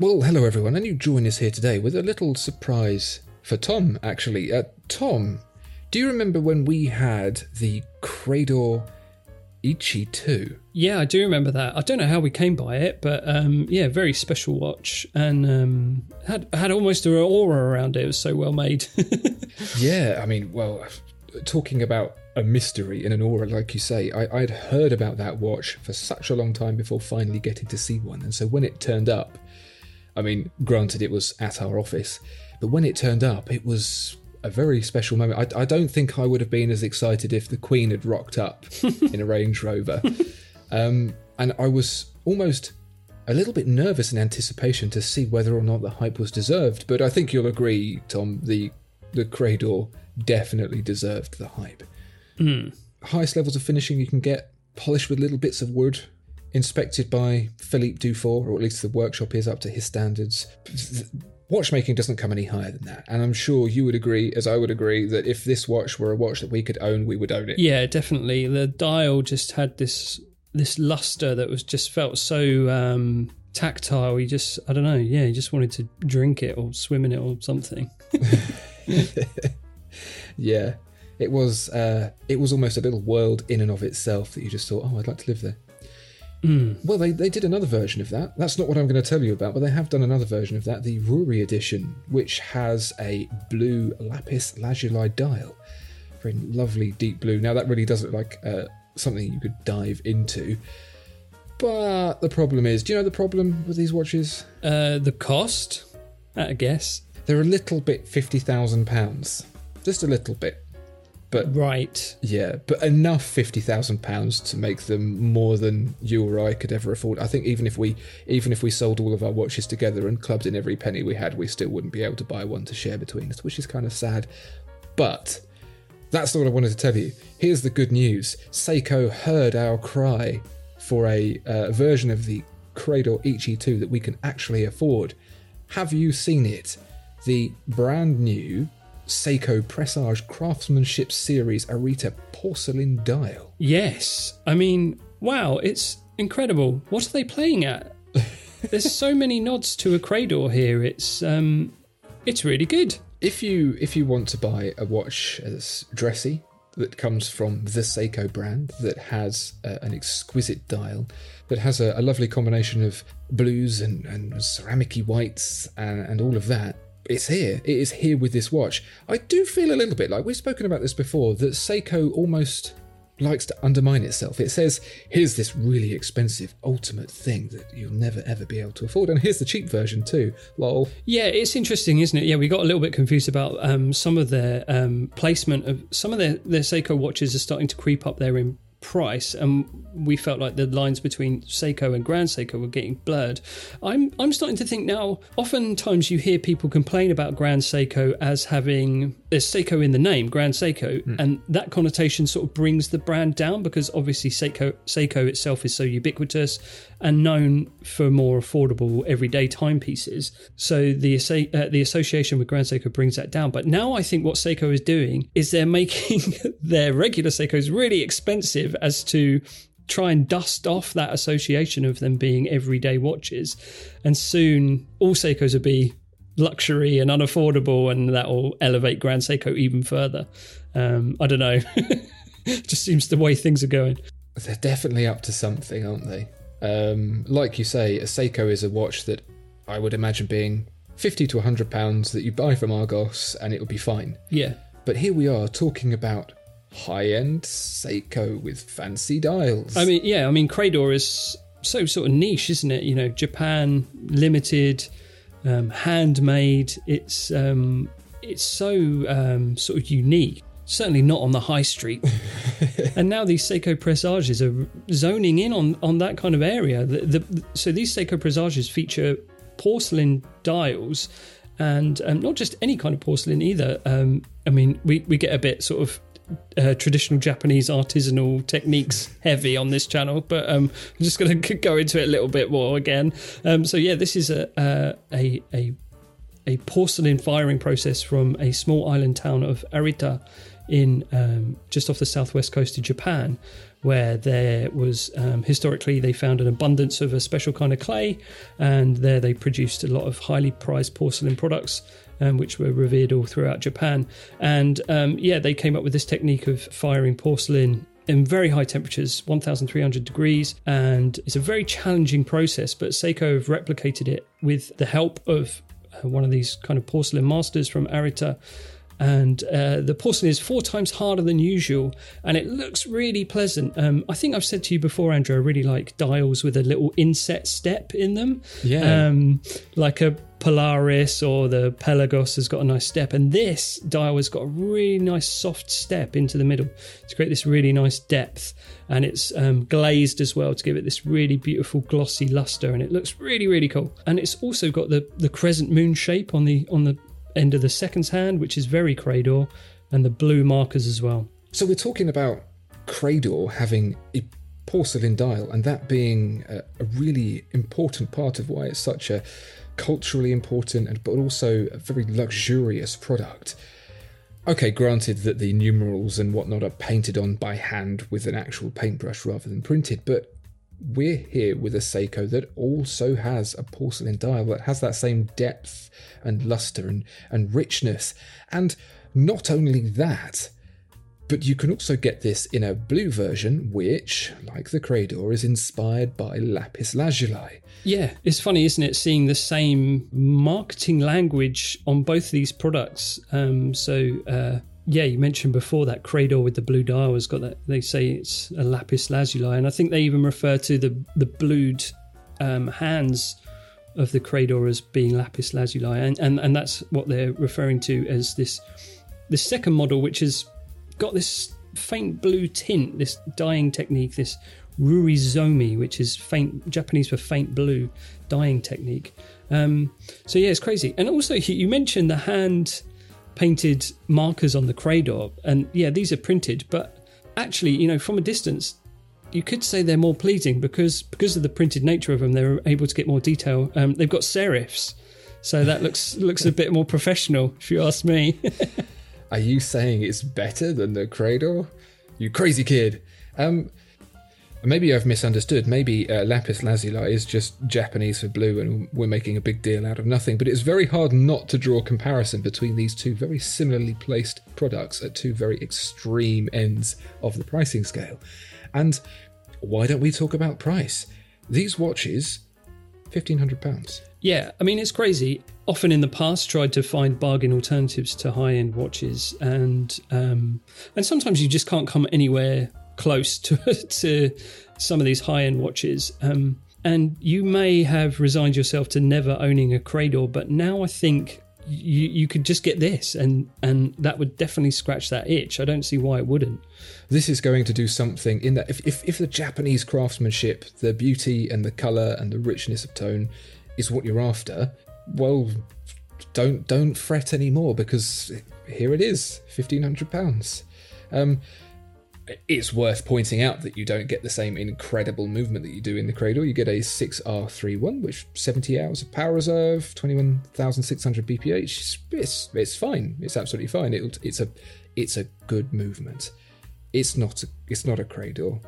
Well, hello everyone, and you join us here today with a little surprise for Tom, actually. Uh, Tom, do you remember when we had the Credor Eichi 2? Yeah, I do remember that. I don't know how we came by it, but um, yeah, very special watch and um, had had almost an aura around it. It was so well made. yeah, I mean, well, talking about a mystery in an aura, like you say, I, I'd heard about that watch for such a long time before finally getting to see one. And so when it turned up, I mean, granted, it was at our office, but when it turned up, it was a very special moment. I, I don't think I would have been as excited if the Queen had rocked up in a Range Rover. Um, and I was almost a little bit nervous in anticipation to see whether or not the hype was deserved. But I think you'll agree, Tom, the the Credor definitely deserved the hype. Mm. Highest levels of finishing you can get, polished with little bits of wood, inspected by Philippe Dufour, or at least the workshop is up to his standards. Watchmaking doesn't come any higher than that, and I'm sure you would agree, as I would agree, that if this watch were a watch that we could own, we would own it. Yeah, definitely. The dial just had this this luster that was just felt so um, tactile. You just, I don't know, yeah, you just wanted to drink it or swim in it or something. yeah, it was. Uh, it was almost a little world in and of itself that you just thought, oh, I'd like to live there. Mm. Well, they, they did another version of that. That's not what I'm going to tell you about, but they have done another version of that, the Ruri edition, which has a blue lapis lazuli dial. Very lovely deep blue. Now, that really does look like uh, something you could dive into. But the problem is, do you know the problem with these watches? Uh, the cost, I guess. They're a little bit £50,000. Just a little bit. But right, yeah, but enough fifty thousand pounds to make them more than you or I could ever afford. I think even if we even if we sold all of our watches together and clubbed in every penny we had, we still wouldn't be able to buy one to share between us, which is kind of sad. But that's not what I wanted to tell you. Here's the good news: Seiko heard our cry for a uh, version of the Credor Eichi 2 that we can actually afford. Have you seen it? The brand new Seiko Presage Craftsmanship Series Arita Porcelain Dial. Yes. I mean, wow, it's incredible. What are they playing at? There's so many nods to a Credor here. It's um it's really good. If you if you want to buy a watch as dressy that comes from the Seiko brand that has uh, an exquisite dial that has a, a lovely combination of blues and, and ceramicy whites and, and all of that it's here. It is here with this watch. I do feel a little bit like we've spoken about this before that Seiko almost likes to undermine itself. It says, here's this really expensive ultimate thing that you'll never ever be able to afford. And here's the cheap version too. Lol. Yeah, it's interesting, isn't it? Yeah, we got a little bit confused about um, some of their um, placement of some of their, their Seiko watches are starting to creep up there in price and we felt like the lines between Seiko and Grand Seiko were getting blurred. I'm I'm starting to think now oftentimes you hear people complain about Grand Seiko as having there's Seiko in the name, Grand Seiko, mm. and that connotation sort of brings the brand down because obviously Seiko Seiko itself is so ubiquitous and known for more affordable everyday timepieces. So the uh, the association with Grand Seiko brings that down. But now I think what Seiko is doing is they're making their regular Seikos really expensive as to try and dust off that association of them being everyday watches. And soon all Seikos will be luxury and unaffordable, and that will elevate Grand Seiko even further. Um, I don't know. Just seems the way things are going. They're definitely up to something, aren't they? Um, like you say, a Seiko is a watch that I would imagine being 50 to 100 pounds that you buy from Argos and it would be fine. Yeah. But here we are talking about high end Seiko with fancy dials. I mean, yeah, I mean, Credor is so sort of niche, isn't it? You know, Japan, limited, um, handmade. It's um, it's so um, sort of unique. Certainly not on the high street. and now these Seiko Presages are zoning in on, on that kind of area. The, the, so these Seiko Presages feature porcelain dials and um, not just any kind of porcelain either. Um, I mean, we, we get a bit sort of uh, traditional Japanese artisanal techniques heavy on this channel, but um, I'm just going to go into it a little bit more again. Um, so yeah, this is a, a a a porcelain firing process from a small island town of Arita in um, just off the southwest coast of Japan, where there was um, historically they found an abundance of a special kind of clay, and there they produced a lot of highly prized porcelain products um, which were revered all throughout Japan. And um, yeah, they came up with this technique of firing porcelain in very high temperatures, 1300 degrees, and it's a very challenging process. But Seiko have replicated it with the help of uh, one of these kind of porcelain masters from Arita and uh, the porcelain is four times harder than usual and it looks really pleasant. Um, i think i've said to you before andrew i really like dials with a little inset step in them. Yeah. Um, like a polaris or the pelagos has got a nice step and this dial has got a really nice soft step into the middle to create this really nice depth. And it's um, glazed as well to give it this really beautiful glossy luster and it looks really really cool. And it's also got the the crescent moon shape on the on the end of the seconds hand, which is very Credor, and the blue markers as well. So we're talking about Credor having a porcelain dial, and that being a, a really important part of why it's such a culturally important, and but also a very luxurious product. Okay, granted that the numerals and whatnot are painted on by hand with an actual paintbrush rather than printed, but we're here with a Seiko that also has a porcelain dial that has that same depth and luster and, and richness. And not only that, but you can also get this in a blue version, which, like the Credor, is inspired by lapis lazuli. Yeah, it's funny, isn't it, seeing the same marketing language on both these products. Um, so, uh, yeah, you mentioned before that Credor with the blue dial has got that. They say it's a lapis lazuli, and I think they even refer to the the blued um, hands of the Credor as being lapis lazuli, and, and and that's what they're referring to as this this second model, which has got this faint blue tint, this dyeing technique, this rurizome, which is faint Japanese for faint blue dyeing technique. Um, so yeah, it's crazy. And also, you mentioned the hand painted markers on the Credor, and yeah, these are printed, but actually, you know, from a distance, you could say they're more pleasing because because of the printed nature of them, they're able to get more detail. Um, they've got serifs, so that looks looks a bit more professional, if you ask me. Are you saying it's better than the Credor? You crazy kid. Um, Maybe I've misunderstood. Maybe uh, lapis lazuli is just Japanese for blue, and we're making a big deal out of nothing. But it's very hard not to draw a comparison between these two very similarly placed products at two very extreme ends of the pricing scale. And why don't we talk about price? These watches, fifteen hundred pounds. Yeah, I mean it's crazy. Often in the past, tried to find bargain alternatives to high-end watches, and um, and sometimes you just can't come anywhere close to to some of these high end watches. Um, and you may have resigned yourself to never owning a Credor, but now I think you you could just get this, and and that would definitely scratch that itch. I don't see why it wouldn't. This is going to do something in that if if, if the Japanese craftsmanship, the beauty and the color and the richness of tone, is what you're after, well, don't don't fret anymore because here it is, fifteen hundred pounds. Um, it's worth pointing out that you don't get the same incredible movement that you do in the Credor. You get a 6R31, which 70 hours of power reserve, 21,600 BPH. It's it's fine. It's absolutely fine. It, it's a it's a good movement. It's not a, it's not a Credor.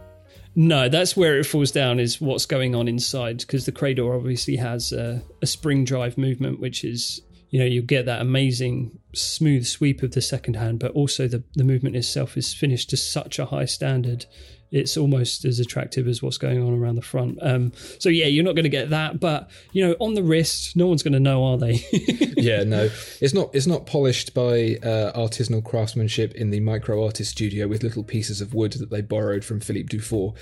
No, that's where it falls down. Is what's going on inside because the Credor obviously has a, a spring drive movement, which is you know you get that amazing smooth sweep of the second hand, but also the the movement itself is finished to such a high standard. It's almost as attractive as what's going on around the front. Um, so yeah, you're not going to get that, but you know, on the wrist, no one's going to know, are they? yeah, no, it's not. It's not polished by uh, artisanal craftsmanship in the micro artist studio with little pieces of wood that they borrowed from Philippe Dufour.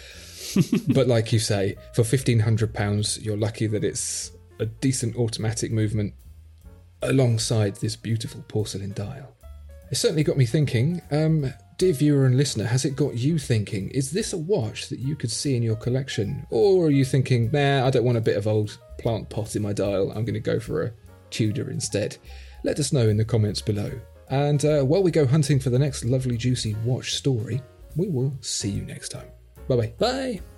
but like you say, for fifteen hundred pounds, you're lucky that it's a decent automatic movement alongside this beautiful porcelain dial. It certainly got me thinking. Um, dear viewer and listener, has it got you thinking? Is this a watch that you could see in your collection? Or are you thinking, nah, I don't want a bit of old plant pot in my dial, I'm going to go for a Tudor instead? Let us know in the comments below. And uh, while we go hunting for the next lovely, juicy watch story, we will see you next time. Bye-bye. Bye.